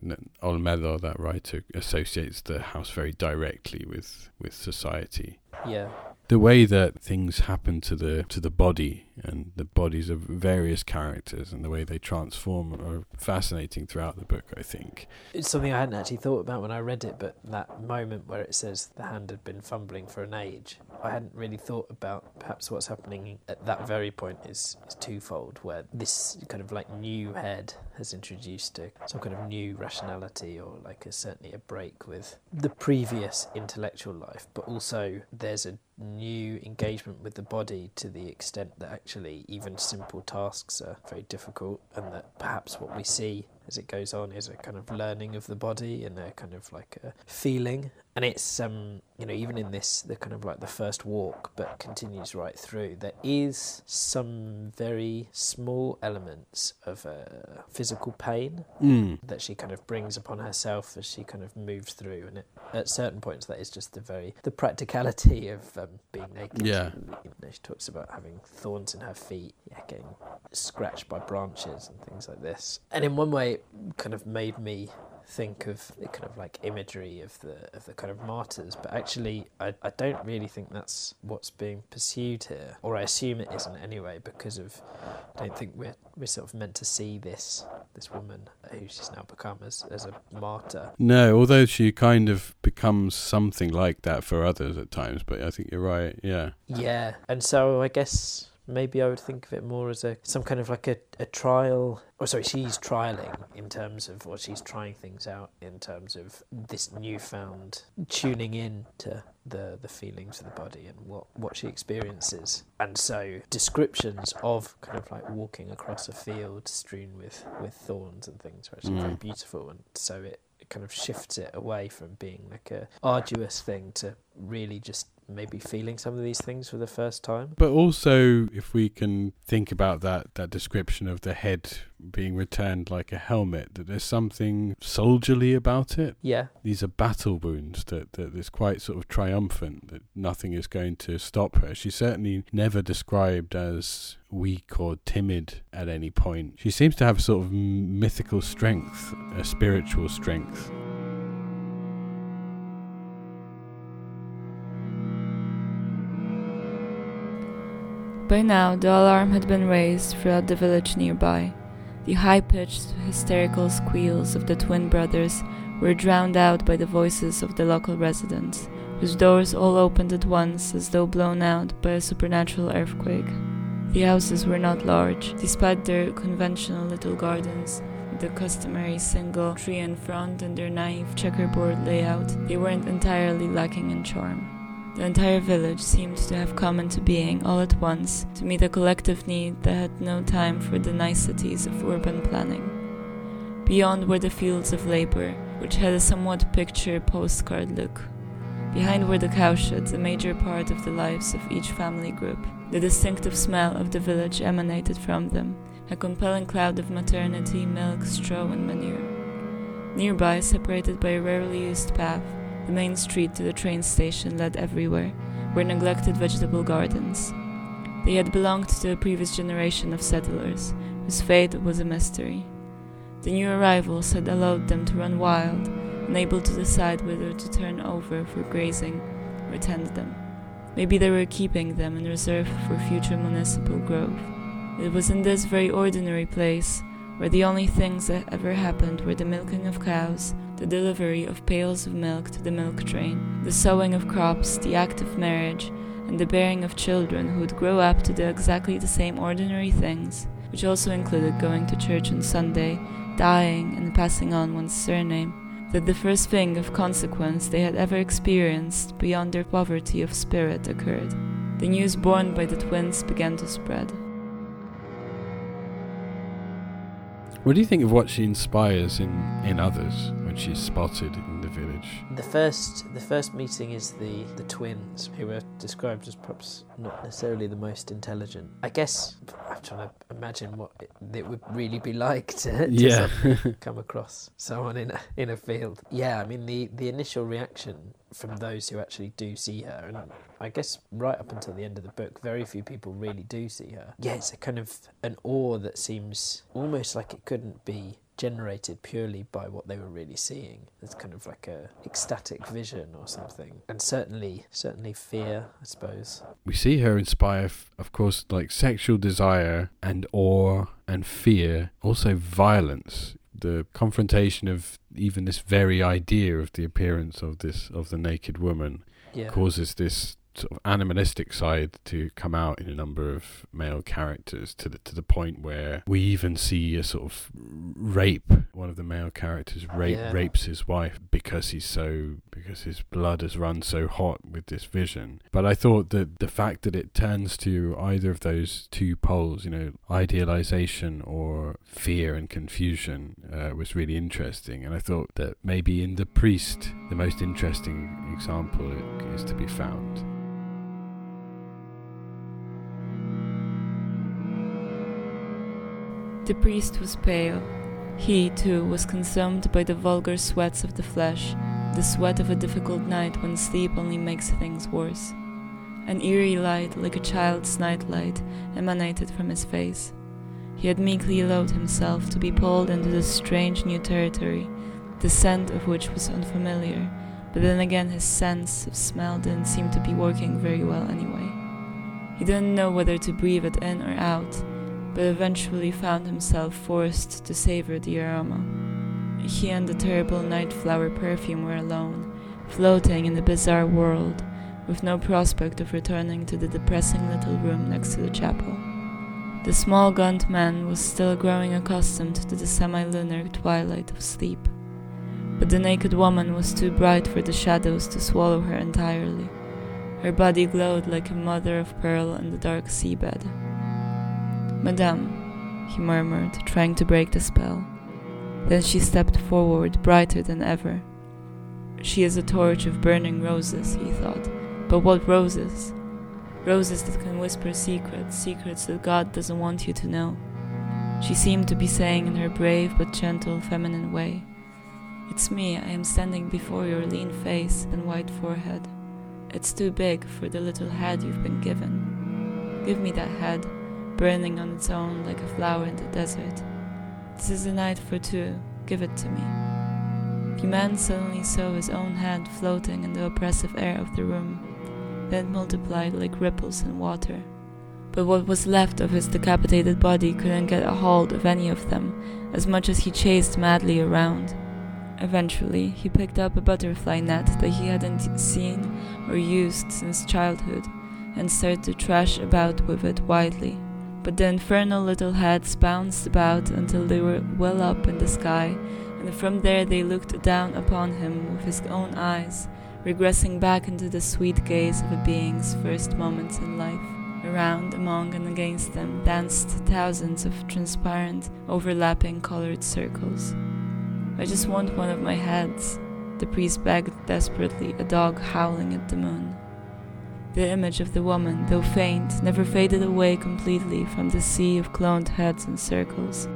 Olmedo, that writer, associates the house very directly with with society. Yeah. The way that things happen to the to the body and the bodies of various characters and the way they transform are fascinating throughout the book. I think it's something I hadn't actually thought about when I read it, but that moment where it says the hand had been fumbling for an age, I hadn't really thought about. Perhaps what's happening at that very point is, is twofold, where this kind of like new head has introduced a, some kind of new rationality or like a, certainly a break with the previous intellectual life, but also there's a new engagement with the body to the extent that actually even simple tasks are very difficult, and that perhaps what we see as it goes on is a kind of learning of the body and a kind of like a feeling. And it's um you know even in this the kind of like the first walk, but continues right through. There is some very small elements of uh, physical pain mm. that she kind of brings upon herself as she kind of moves through, and it, at certain points that is just the very the practicality of um, being naked. Yeah, you know, she talks about having thorns in her feet, yeah, getting scratched by branches and things like this. And in one way, it kind of made me think of the kind of like imagery of the of the kind of martyrs, but actually I, I don't really think that's what's being pursued here, or I assume it isn't anyway, because of I don't think we're we're sort of meant to see this this woman who she's now become as as a martyr. No, although she kind of becomes something like that for others at times, but I think you're right. Yeah. Yeah, and so I guess maybe I would think of it more as a some kind of like a, a trial or sorry, she's trialing in terms of or she's trying things out in terms of this newfound tuning in to the the feelings of the body and what, what she experiences. And so descriptions of kind of like walking across a field strewn with, with thorns and things are actually mm. very beautiful and so it, it kind of shifts it away from being like a arduous thing to really just maybe feeling some of these things for the first time. But also, if we can think about that, that description of the head being returned like a helmet, that there's something soldierly about it. Yeah. These are battle wounds that, that is quite sort of triumphant, that nothing is going to stop her. She's certainly never described as weak or timid at any point. She seems to have sort of mythical strength, a spiritual strength. By now, the alarm had been raised throughout the village nearby. The high pitched, hysterical squeals of the twin brothers were drowned out by the voices of the local residents, whose doors all opened at once as though blown out by a supernatural earthquake. The houses were not large, despite their conventional little gardens, the customary single tree in front, and their naive checkerboard layout, they weren't entirely lacking in charm. The entire village seemed to have come into being all at once to meet a collective need that had no time for the niceties of urban planning. Beyond were the fields of labor, which had a somewhat picture postcard look. Behind were the cowsheds, a major part of the lives of each family group. The distinctive smell of the village emanated from them, a compelling cloud of maternity, milk, straw, and manure. Nearby, separated by a rarely used path, the main street to the train station led everywhere, were neglected vegetable gardens. They had belonged to a previous generation of settlers, whose fate was a mystery. The new arrivals had allowed them to run wild, unable to decide whether to turn over for grazing or tend them. Maybe they were keeping them in reserve for future municipal growth. It was in this very ordinary place where the only things that ever happened were the milking of cows the delivery of pails of milk to the milk train, the sowing of crops, the act of marriage, and the bearing of children who would grow up to do exactly the same ordinary things, which also included going to church on Sunday, dying, and passing on one's surname, that the first thing of consequence they had ever experienced beyond their poverty of spirit occurred. The news borne by the twins began to spread. What do you think of what she inspires in, in others when she's spotted in the village? The first the first meeting is the, the twins, who are described as perhaps not necessarily the most intelligent. I guess I'm trying to imagine what it, it would really be like to, to Yeah. come across someone in a, in a field. Yeah, I mean the, the initial reaction from those who actually do see her, and I guess right up until the end of the book, very few people really do see her. Yeah, it's a kind of an awe that seems almost like it couldn't be generated purely by what they were really seeing. It's kind of like a ecstatic vision or something, and certainly certainly fear, I suppose. We see her inspire, of course, like sexual desire and awe and fear, also violence. The confrontation of even this very idea of the appearance of this of the naked woman Yeah. causes this sort of animalistic side to come out in a number of male characters to the to the point where we even see a sort of rape. One of the male characters rape Yeah. rapes his wife because he's so because his blood has run so hot with this vision. But i thought that the fact that it turns to either of those two poles you know idealization or fear and confusion uh, was really interesting. And i thought that maybe in the priest the most interesting example is to be found The priest was pale. He, too, was consumed by the vulgar sweats of the flesh, the sweat of a difficult night when sleep only makes things worse. An eerie light, like a child's nightlight, emanated from his face. He had meekly allowed himself to be pulled into this strange new territory, the scent of which was unfamiliar, but then again his sense of smell didn't seem to be working very well anyway. He didn't know whether to breathe it in or out, but eventually found himself forced to savor the aroma. He and the terrible night flower perfume were alone, floating in the bizarre world, with no prospect of returning to the depressing little room next to the chapel. The small gaunt man was still growing accustomed to the semi lunar twilight of sleep, but the naked woman was too bright for the shadows to swallow her entirely. Her body glowed like a mother of pearl in the dark seabed. Madame, he murmured, trying to break the spell. Then she stepped forward, brighter than ever. She is a torch of burning roses, he thought, But what roses? Roses that can whisper secrets, secrets that God doesn't want you to know. She seemed to be saying in her brave but gentle feminine way, It's me, I am standing before your lean face and white forehead. It's too big for the little head you've been given. Give me that head, burning on its own like a flower in the desert. This is a night for two, give it to me. The man suddenly saw his own hand floating in the oppressive air of the room then multiplied like ripples in water. But what was left of his decapitated body couldn't get a hold of any of them, as much as he chased madly around. Eventually, he picked up a butterfly net that he hadn't seen or used since childhood and started to thrash about with it widely. But the infernal little heads bounced about until they were well up in the sky, and from there they looked down upon him with his own eyes, regressing back into the sweet gaze of a being's first moments in life. Around, among, and against them danced thousands of transparent, overlapping colored circles. I just want one of my heads, the priest begged desperately, a dog howling at the moon. The image of the woman, though faint, never faded away completely from the sea of cloned heads and circles.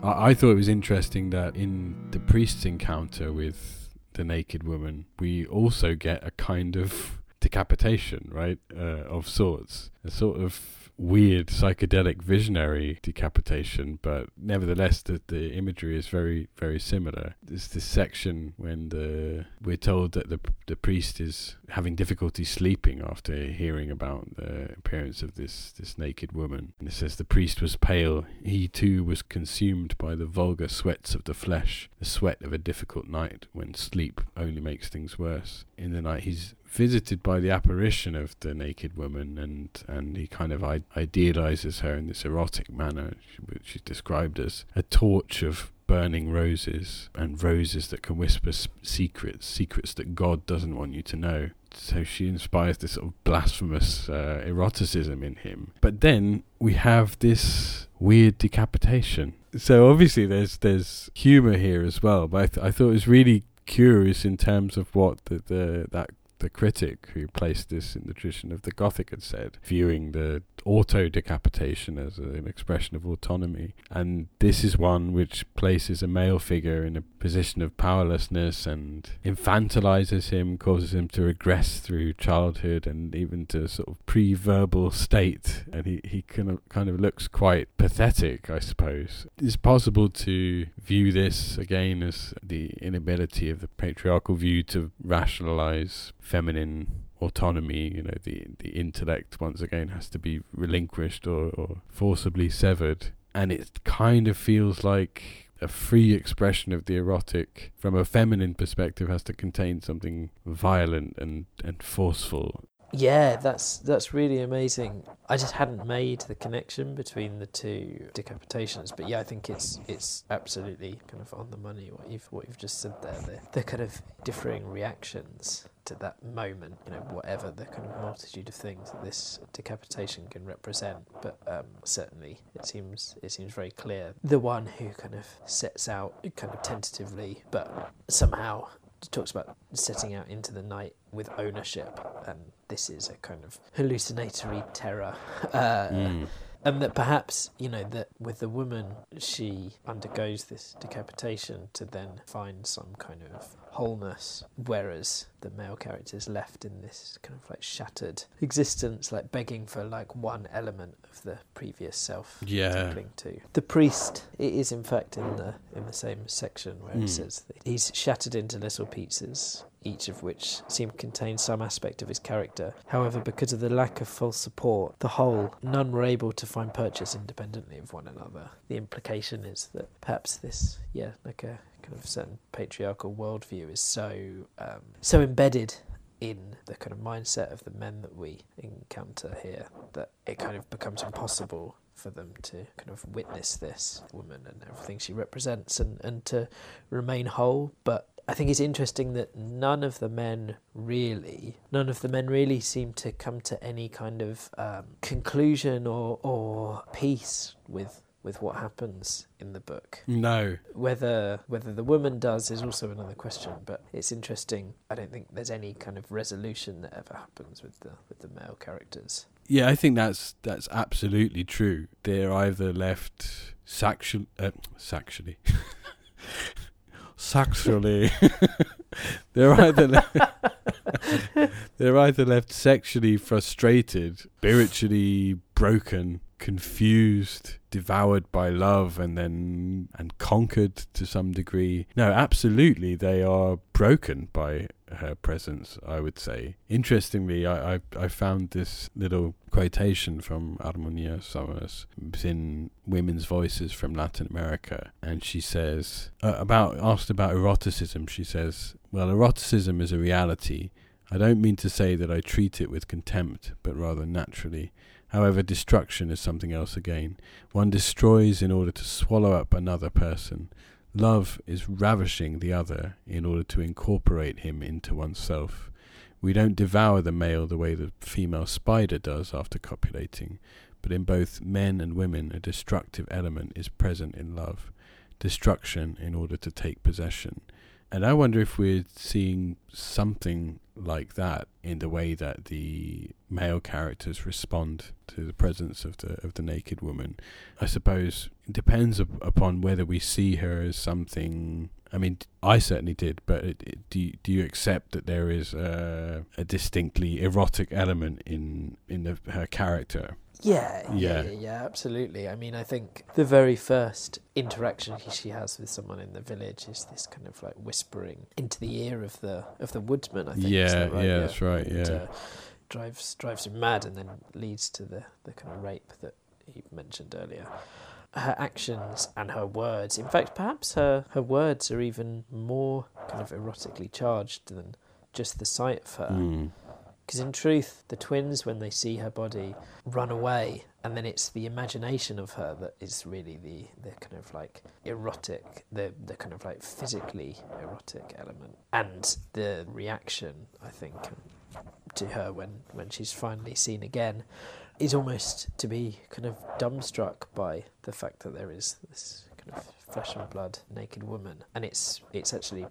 I, I thought it was interesting that in the priest's encounter with the naked woman, we also get a kind of decapitation, right, uh, of sorts, a sort of weird psychedelic visionary decapitation, but nevertheless the, the imagery is very very similar. There's this section when the we're told that the the priest is having difficulty sleeping after hearing about the appearance of this this naked woman. And it says the priest was pale, he too was consumed by the vulgar sweats of the flesh, the sweat of a difficult night when sleep only makes things worse. In the night he's visited by the apparition of the naked woman, and, and he kind of idealizes her in this erotic manner, which is described as a torch of burning roses and roses that can whisper secrets, secrets that God doesn't want you to know. So she inspires this sort of blasphemous uh, eroticism in him. But then we have this weird decapitation. So obviously there's there's humor here as well. But I, th- I thought it was really curious in terms of what the, the that the critic who placed this in the tradition of the Gothic had said, viewing the auto decapitation as an expression of autonomy. And this is one which places a male figure in a position of powerlessness and infantilizes him, causes him to regress through childhood and even to sort of pre verbal state. And he, he kind of, kind of looks quite pathetic, I suppose. It's possible to view this again as the inability of the patriarchal view to rationalize feminine autonomy, you know, the the intellect once again has to be relinquished or, or forcibly severed. And it kind of feels like a free expression of the erotic from a feminine perspective has to contain something violent and, and forceful yeah, that's that's really amazing. I just hadn't made the connection between the two decapitations, but yeah, I think it's it's absolutely kind of on the money what you've what you've just said there. The, the kind of differing reactions to that moment, you know, whatever the kind of multitude of things that this decapitation can represent. But um, certainly, it seems it seems very clear the one who kind of sets out kind of tentatively, but somehow talks about setting out into the night with ownership, and this is a kind of hallucinatory terror. Uh, mm and that perhaps you know that with the woman she undergoes this decapitation to then find some kind of wholeness whereas the male character is left in this kind of like shattered existence like begging for like one element of the previous self yeah. to cling to the priest it is in fact in the in the same section where mm. it hmm. says that he's shattered into little pieces each of which seemed to contain some aspect of his character. However, because of the lack of full support, the whole, none were able to find purchase independently of one another. The implication is that perhaps this, yeah, like a kind of certain patriarchal worldview is so um, so embedded in the kind of mindset of the men that we encounter here that it kind of becomes impossible for them to kind of witness this woman and everything she represents and, and to remain whole. But I think it's interesting that none of the men really, none of the men really seem to come to any kind of um, conclusion or, or peace with with what happens in the book. No. Whether whether the woman does is also another question, but it's interesting. I don't think there's any kind of resolution that ever happens with the with the male characters. Yeah, I think that's that's absolutely true. They're either left sexual, uh, sexually, sexually. they're either le- they're either left sexually frustrated, spiritually broken, confused, devoured by love, and then and conquered to some degree. No, absolutely, they are broken by her presence. I would say. Interestingly, I I, I found this little quotation from Armonia Somers in Women's Voices from Latin America, and she says uh, about asked about eroticism. She says, "Well, eroticism is a reality." I don't mean to say that I treat it with contempt, but rather naturally. However, destruction is something else again. One destroys in order to swallow up another person. Love is ravishing the other in order to incorporate him into oneself. We don't devour the male the way the female spider does after copulating, but in both men and women a destructive element is present in love. Destruction in order to take possession. And I wonder if we're seeing something like that in the way that the male characters respond to the presence of the of the naked woman. I suppose depends up, upon whether we see her as something. I mean, I certainly did, but it, it, do you, do you accept that there is a, a distinctly erotic element in in the, her character? Yeah, Yeah. yeah, yeah, absolutely. I mean, I think the very first interaction she has with someone in the village is this kind of like whispering into the ear of the of the woodsman. I think. Yeah, that right? yeah, that's right, And, yeah. uh, drives drives him mad, and then leads to the the kind of rape that he mentioned earlier. Her actions and her words, in fact, perhaps her her words are even more kind of erotically charged than just the sight of her. Mm. Because in truth, the twins, when they see her body, run away, and then it's the imagination of her that is really the, the kind of like erotic, the, the kind of like physically erotic element. And the reaction, I think, to her when, when she's finally seen again is almost to be kind of dumbstruck by the fact that there is this kind of flesh and blood naked woman. And it's, it's actually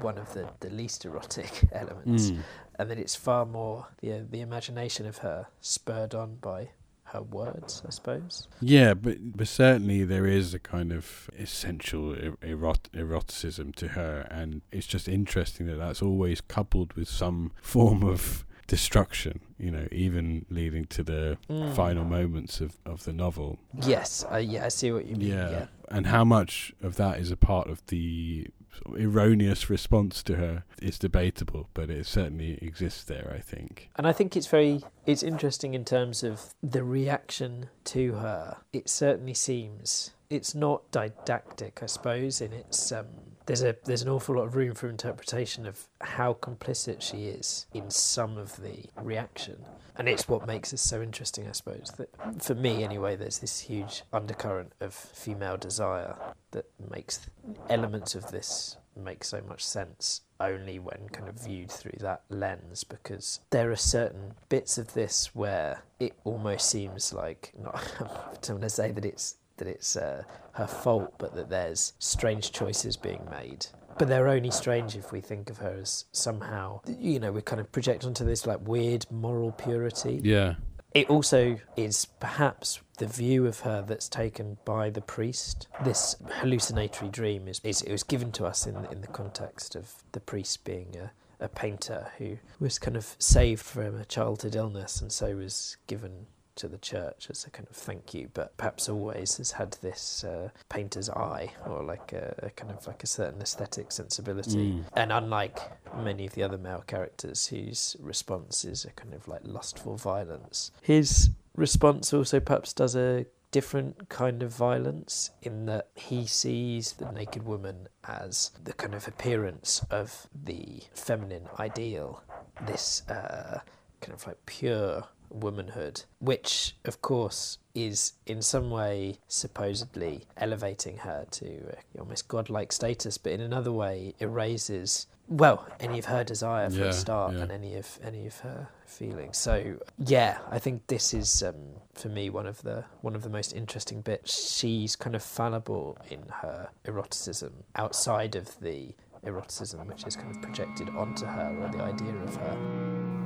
one of the, the least erotic elements Mm. and that it's far more the the imagination of her spurred on by her words, I suppose. Yeah, but but certainly there is a kind of essential er- erot- eroticism to her, and it's just interesting that that's always coupled with some form of destruction. You know, even leading to the Mm. final moments of, of the novel. Yes, uh, yeah, I see what you mean. Yeah. Yeah, and how much of that is a part of the sort of erroneous response to her is debatable, but it certainly exists there. I think. and I think it's very it's interesting in terms of the reaction to her. It certainly seems it's not didactic, I suppose. In its um, there's a there's an awful lot of room for interpretation of how complicit she is in some of the reaction. And it's what makes this so interesting, I suppose. That for me, anyway, there's this huge undercurrent of female desire that makes elements of this make so much sense only when kind of viewed through that lens because there are certain bits of this where it almost seems like not I don't want to say that it's that it's uh, her fault but that there's strange choices being made but they're only strange if we think of her as somehow you know we kind of project onto this like weird moral purity Yeah. it also is perhaps the view of her that's taken by the priest. This hallucinatory dream is, is it was given to us in in the context of the priest being a, a painter who was kind of saved from a childhood illness and so was given to the church as a kind of thank you, but perhaps always has had this uh, painter's eye or like a, a kind of like a certain aesthetic sensibility. Mm. And unlike many of the other male characters whose response is a kind of like lustful violence, his response also perhaps does a different kind of violence in that he sees the naked woman as the kind of appearance of the feminine ideal, this uh, kind of like pure womanhood, which, of course, is in some way supposedly elevating her to uh, almost godlike status, but in another way erases well any of her desire for Yeah, a start yeah. and any of any of her feelings. So yeah, I think this is um, for me one of the one of the most interesting bits. She's kind of fallible in her eroticism outside of the eroticism which is kind of projected onto her or the idea of her.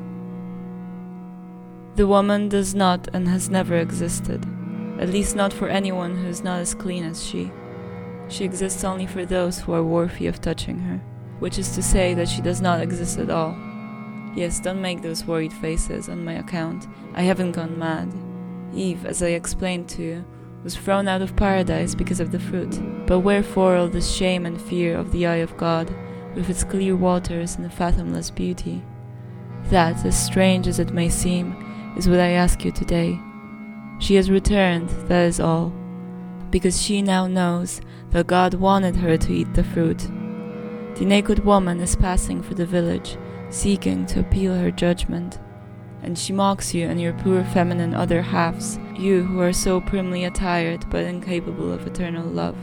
The woman does not and has never existed, at least not for anyone who is not as clean as she. She exists only for those who are worthy of touching her, which is to say that she does not exist at all. Yes, don't make those worried faces on my account. I haven't gone mad. Eve, as I explained to you, was thrown out of paradise because of the fruit. But wherefore all this shame and fear of the eye of God, with its clear waters and fathomless beauty? That, as strange as it may seem, is what I ask you today. She has returned, that is all, because she now knows that God wanted her to eat the fruit. The naked woman is passing through the village, seeking to appeal her judgment, and she mocks you and your poor feminine other halves, you who are so primly attired but incapable of eternal love.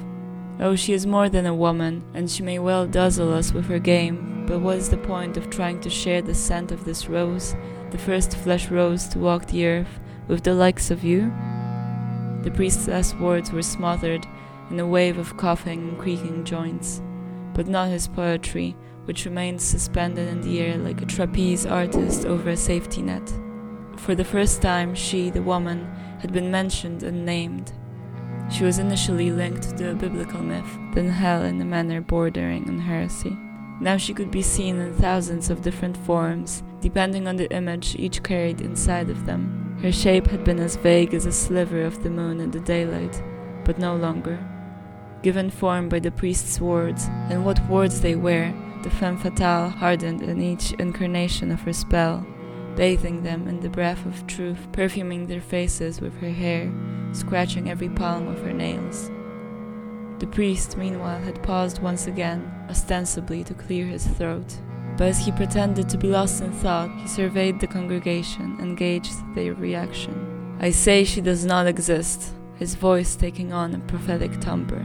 Oh, she is more than a woman, and she may well dazzle us with her game, but what is the point of trying to share the scent of this rose, the first flesh rose to walk the earth, with the likes of you? The priest's words were smothered in a wave of coughing and creaking joints, but not his poetry, which remained suspended in the air like a trapeze artist over a safety net. For the first time, she, the woman, had been mentioned and named. She was initially linked to a biblical myth, then hell in a manner bordering on heresy. Now she could be seen in thousands of different forms, depending on the image each carried inside of them. Her shape had been as vague as a sliver of the moon in the daylight, but no longer. Given form by the priest's words, and what words they were, the femme fatale hardened in each incarnation of her spell, bathing them in the breath of truth, perfuming their faces with her hair, scratching every palm of her nails. The priest, meanwhile, had paused once again, ostensibly to clear his throat. But as he pretended to be lost in thought, he surveyed the congregation and gauged their reaction. I say she does not exist, his voice taking on a prophetic timbre.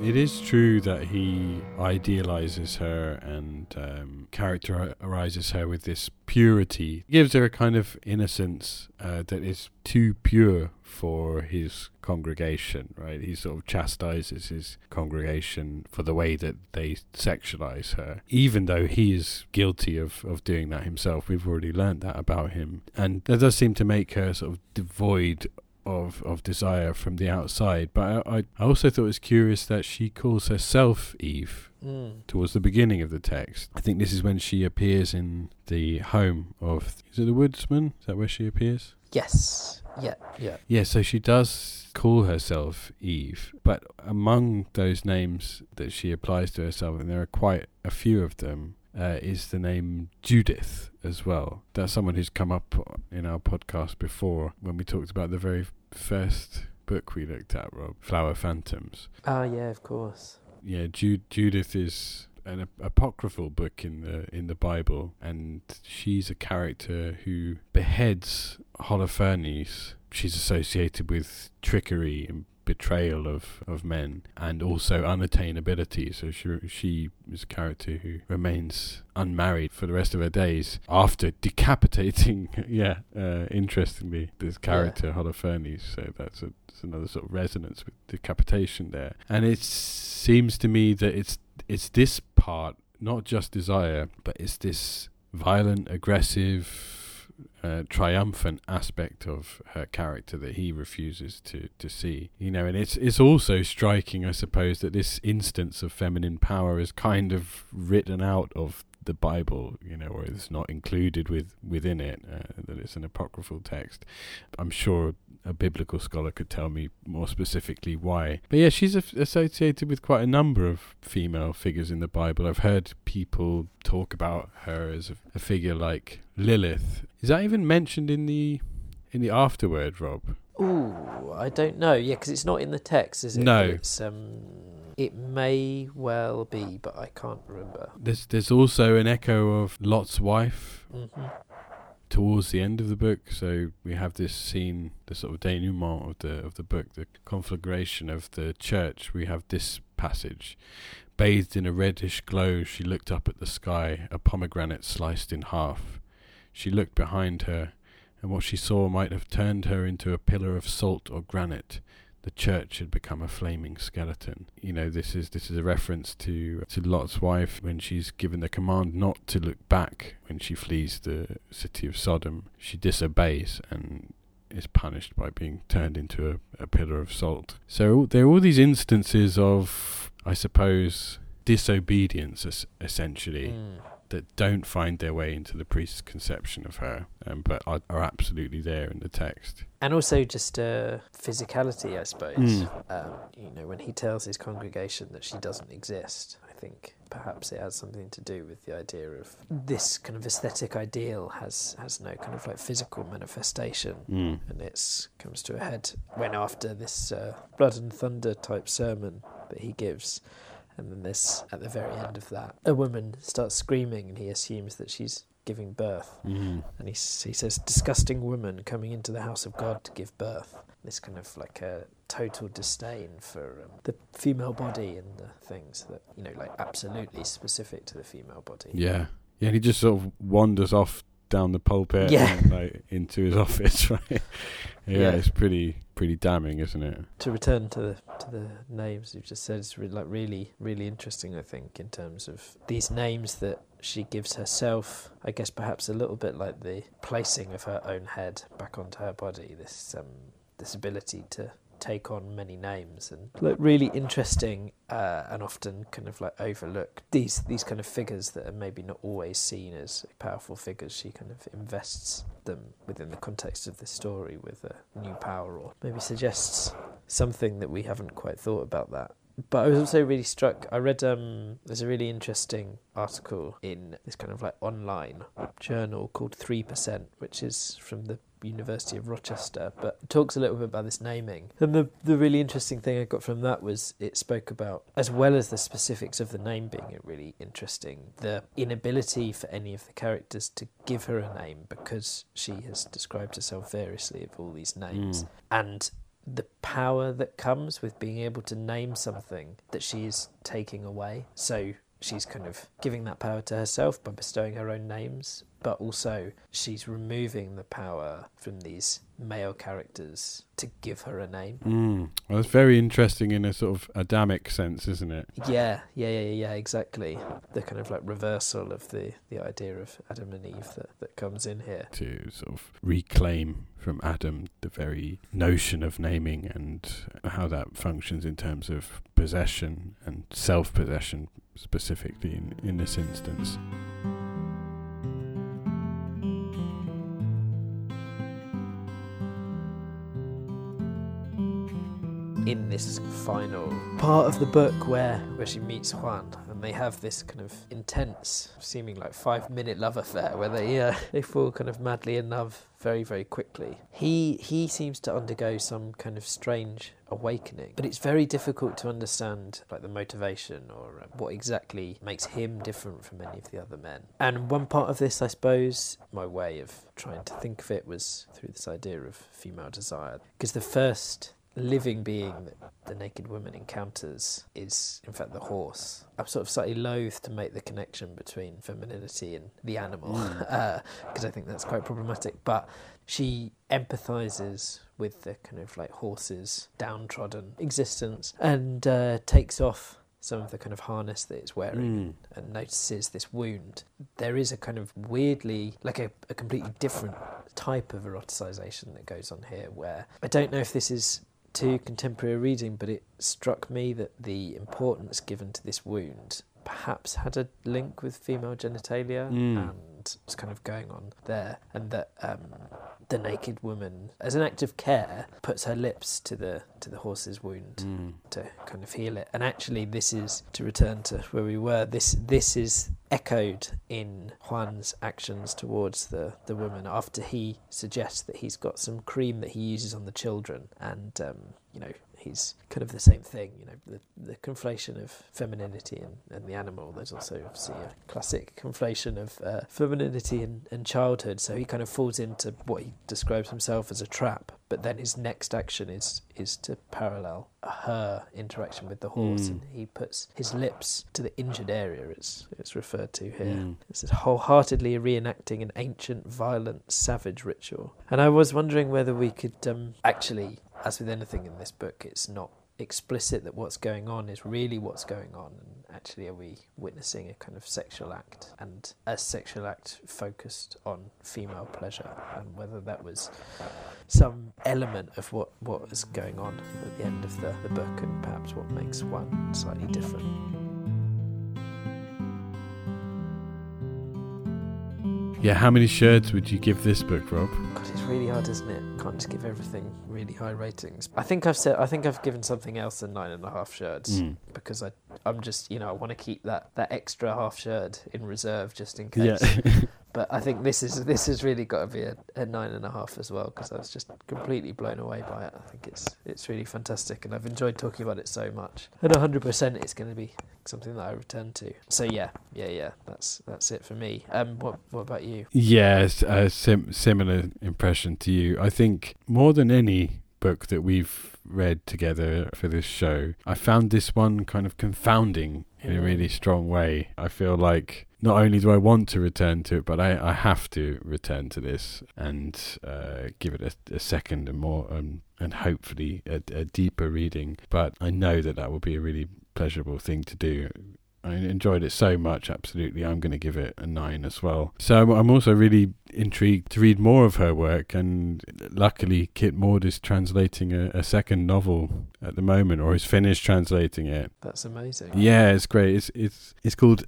It is true that he idealizes her and um, characterizes her with this purity. Gives her a kind of innocence uh, that is too pure for his congregation, right? He sort of chastises his congregation for the way that they sexualize her, even though he is guilty of, of doing that himself. We've already learned that about him. And that does seem to make her sort of devoid of of desire from the outside. But I, I also thought it was curious that she calls herself Eve Mm. towards the beginning of the text. I think this is when she appears in the home of is it the woodsman? Is that where she appears? Yes. Yeah. Yeah. Yeah, so she does call herself Eve, but among those names that she applies to herself, and there are quite a few of them, uh, is the name Judith as well. That's someone who's come up in our podcast before when we talked about the very first book we looked at, Rob, Flower Phantoms. Ah, yeah, of course. Yeah, Ju- Judith is an ap- apocryphal book in the in the Bible, and she's a character who beheads Holofernes. She's associated with trickery and betrayal of, of men, and also unattainability. So she she is a character who remains unmarried for the rest of her days after decapitating. yeah, uh, interestingly, this character Holofernes. So that's a that's another sort of resonance with decapitation there, and it seems to me that it's it's this part, not just desire, but it's this violent, aggressive, uh, triumphant aspect of her character that he refuses to, to see. You know, and it's it's also striking, I suppose, that this instance of feminine power is kind of written out of the Bible, you know, or it's not included with within it, uh, that it's an apocryphal text. I'm sure a biblical scholar could tell me more specifically why. But yeah, she's associated with quite a number of female figures in the Bible. I've heard people talk about her as a, a figure like Lilith. Is that even mentioned in the in the afterword, Rob? Ooh, I don't know. Yeah, because it's not in the text, is it? No. It's um, it may well be, but I can't remember. There's there's also an echo of Lot's wife hmm towards the end of the book. So we have this scene, the sort of denouement of the of the book, the conflagration of the church. We have this passage. Bathed in a reddish glow, she looked up at the sky, a pomegranate sliced in half. She looked behind her, and what she saw might have turned her into a pillar of salt or granite. The church had become a flaming skeleton. You know, this is this is a reference to to Lot's wife when she's given the command not to look back when she flees the city of Sodom. She disobeys and is punished by being turned into a, a pillar of salt. So there are all these instances of, I suppose, disobedience, essentially, Mm. That don't find their way into the priest's conception of her, um, but are, are absolutely there in the text. And also just uh, physicality, I suppose. Mm. Um, you know, when he tells his congregation that she doesn't exist, I think perhaps it has something to do with the idea of this kind of aesthetic ideal has has no kind of like physical manifestation. Mm. and it comes to a head when after this uh, blood and thunder type sermon that he gives and then this at the very end of that a woman starts screaming and he assumes that she's giving birth Mm. and he, he says disgusting woman coming into the house of god to give birth this kind of like a total disdain for um, the female body and the things that you know like absolutely specific to the female body Yeah, yeah. And he just sort of wanders off down the pulpit Yeah. and like into his office, right? yeah, Yeah. it's pretty pretty damning, isn't it? to return to the to the names you've just said, it's re- like really really interesting. I think in terms of these names that she gives herself. I guess perhaps a little bit like the placing of her own head back onto her body. This um this ability to take on many names and like really interesting uh, and often kind of like overlooked. These these kind of figures that are maybe not always seen as powerful figures she kind of invests them within the context of the story with a new power or maybe suggests something that we haven't quite thought about that but I was also really struck. I read um, there's a really interesting article in this kind of like online journal called Three Percent, which is from the University of Rochester, but it talks a little bit about this naming. And the the really interesting thing I got from that was it spoke about, as well as the specifics of the name being really interesting, the inability for any of the characters to give her a name because she has described herself variously of all these names, Mm. and the power that comes with being able to name something that she is taking away. So she's kind of giving that power to herself by bestowing her own names, but also she's removing the power from these male characters to give her a name. Mm. Well, it's very interesting in a sort of Adamic sense, isn't it? Yeah, yeah, yeah, yeah, exactly. The kind of like reversal of the, the idea of Adam and Eve that, that comes in here. To sort of reclaim from Adam the very notion of naming and how that functions in terms of possession and self possession, specifically in, in this instance. In this final part of the book where where she meets Juan and they have this kind of intense seeming like 5 minute love affair where they uh, they fall kind of madly in love very very quickly. He he seems to undergo some kind of strange awakening but it's very difficult to understand like the motivation or uh, what exactly makes him different from any of the other men. And one part of this i suppose my way of trying to think of it was through this idea of female desire because the first living being that the naked woman encounters is, in fact, the horse. I'm sort of slightly loath to make the connection between femininity and the animal because I think that's quite problematic. But she empathizes with the kind of like horse's downtrodden existence and uh, takes off some of the kind of harness that it's wearing Mm. and notices this wound. There is a kind of weirdly, like a, a completely different type of eroticization that goes on here where I don't know if this is to contemporary reading, but it struck me that the importance given to this wound perhaps had a link with female genitalia Mm. and was kind of going on there, and that um, the naked woman, as an act of care, puts her lips to the to the horse's wound Mm. to kind of heal it. And actually, this is to return to where we were. This this is echoed in Juan's actions towards the the woman after he suggests that he's got some cream that he uses on the children, and um, you know. He's kind of the same thing. You know, the, the conflation of femininity and, and the animal. There's also obviously a classic conflation of uh, femininity and, and childhood. So he kind of falls into what he describes himself as a trap. But then his next action is is to parallel her interaction with the horse, Mm. and he puts his lips to the injured area. It's it's referred to here. Mm. This is wholeheartedly reenacting an ancient, violent, savage ritual. And I was wondering whether we could um, actually, as with anything in this book, it's not explicit that what's going on is really what's going on and actually are we witnessing a kind of sexual act and a sexual act focused on female pleasure and whether that was some element of what, what is going on at the end of the, the book and perhaps what makes Juan slightly different. Yeah, how many shirts would you give this book, Rob? God, it's really hard, isn't it? Can't just give everything really high ratings. I think I've said I think I've given something else than nine and a half shirts Mm. because I I'm just you know I want to keep that that extra half shirt in reserve just in case. Yeah. But I think this is this has really got to be a, a nine and a half as well because I was just completely blown away by it. I think it's it's really fantastic and I've enjoyed talking about it so much. And 100% it's going to be something that I return to. So yeah, yeah, yeah. That's that's it for me. Um, what what about you? Yes, a sim- similar impression to you. I think more than any book that we've read together for this show, I found this one kind of confounding in a really strong way. I feel like not only do I want to return to it, but I, I have to return to this and uh, give it a, a second and more, um, and hopefully a, a deeper reading. But I know that that will be a really pleasurable thing to do. I enjoyed it so much. Absolutely, I'm going to give it a nine as well. So I'm- also really intrigued to read more of her work, and luckily, Kit Maude is translating a, a second novel at the moment, or is finished translating it. That's amazing. Yeah, it's great. It's it's it's called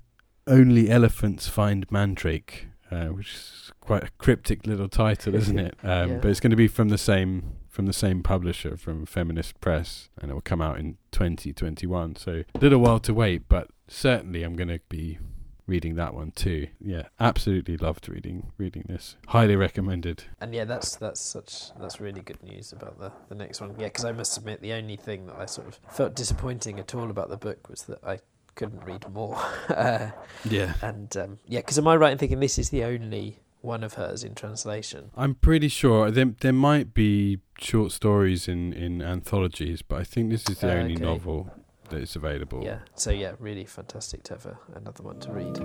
Only Elephants Find Mandrake, uh, which is quite a cryptic little title, isn't it? Um, Yeah. But it's going to be from the same from the same publisher, from Feminist Press, and it will come out in 2021. So a little while to wait, but certainly I'm going to be reading that one too. Yeah, absolutely loved reading reading this. Highly recommended. And yeah, that's that's such that's really good news about the the next one. Yeah, because I must admit the only thing that I sort of felt disappointing at all about the book was that I couldn't read more. uh, Yeah. and um, yeah, because am I right in thinking this is the only one of hers in translation? I'm pretty sure there there might be short stories in, in anthologies, but I think this is the Ah, only okay. novel that is available. Yeah. So yeah, really fantastic to have a, another one to read.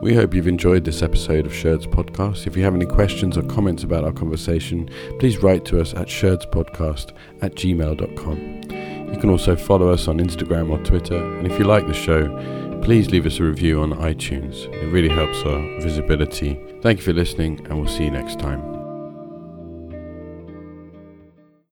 We hope you've enjoyed this episode of Sherds Podcast. If you have any questions or comments about our conversation, please write to us at sherdspodcast at gmail.com. You can also follow us on Instagram or Twitter, and if you like the show, please leave us a review on iTunes. It really helps our visibility. Thank you for listening, and we'll see you next time.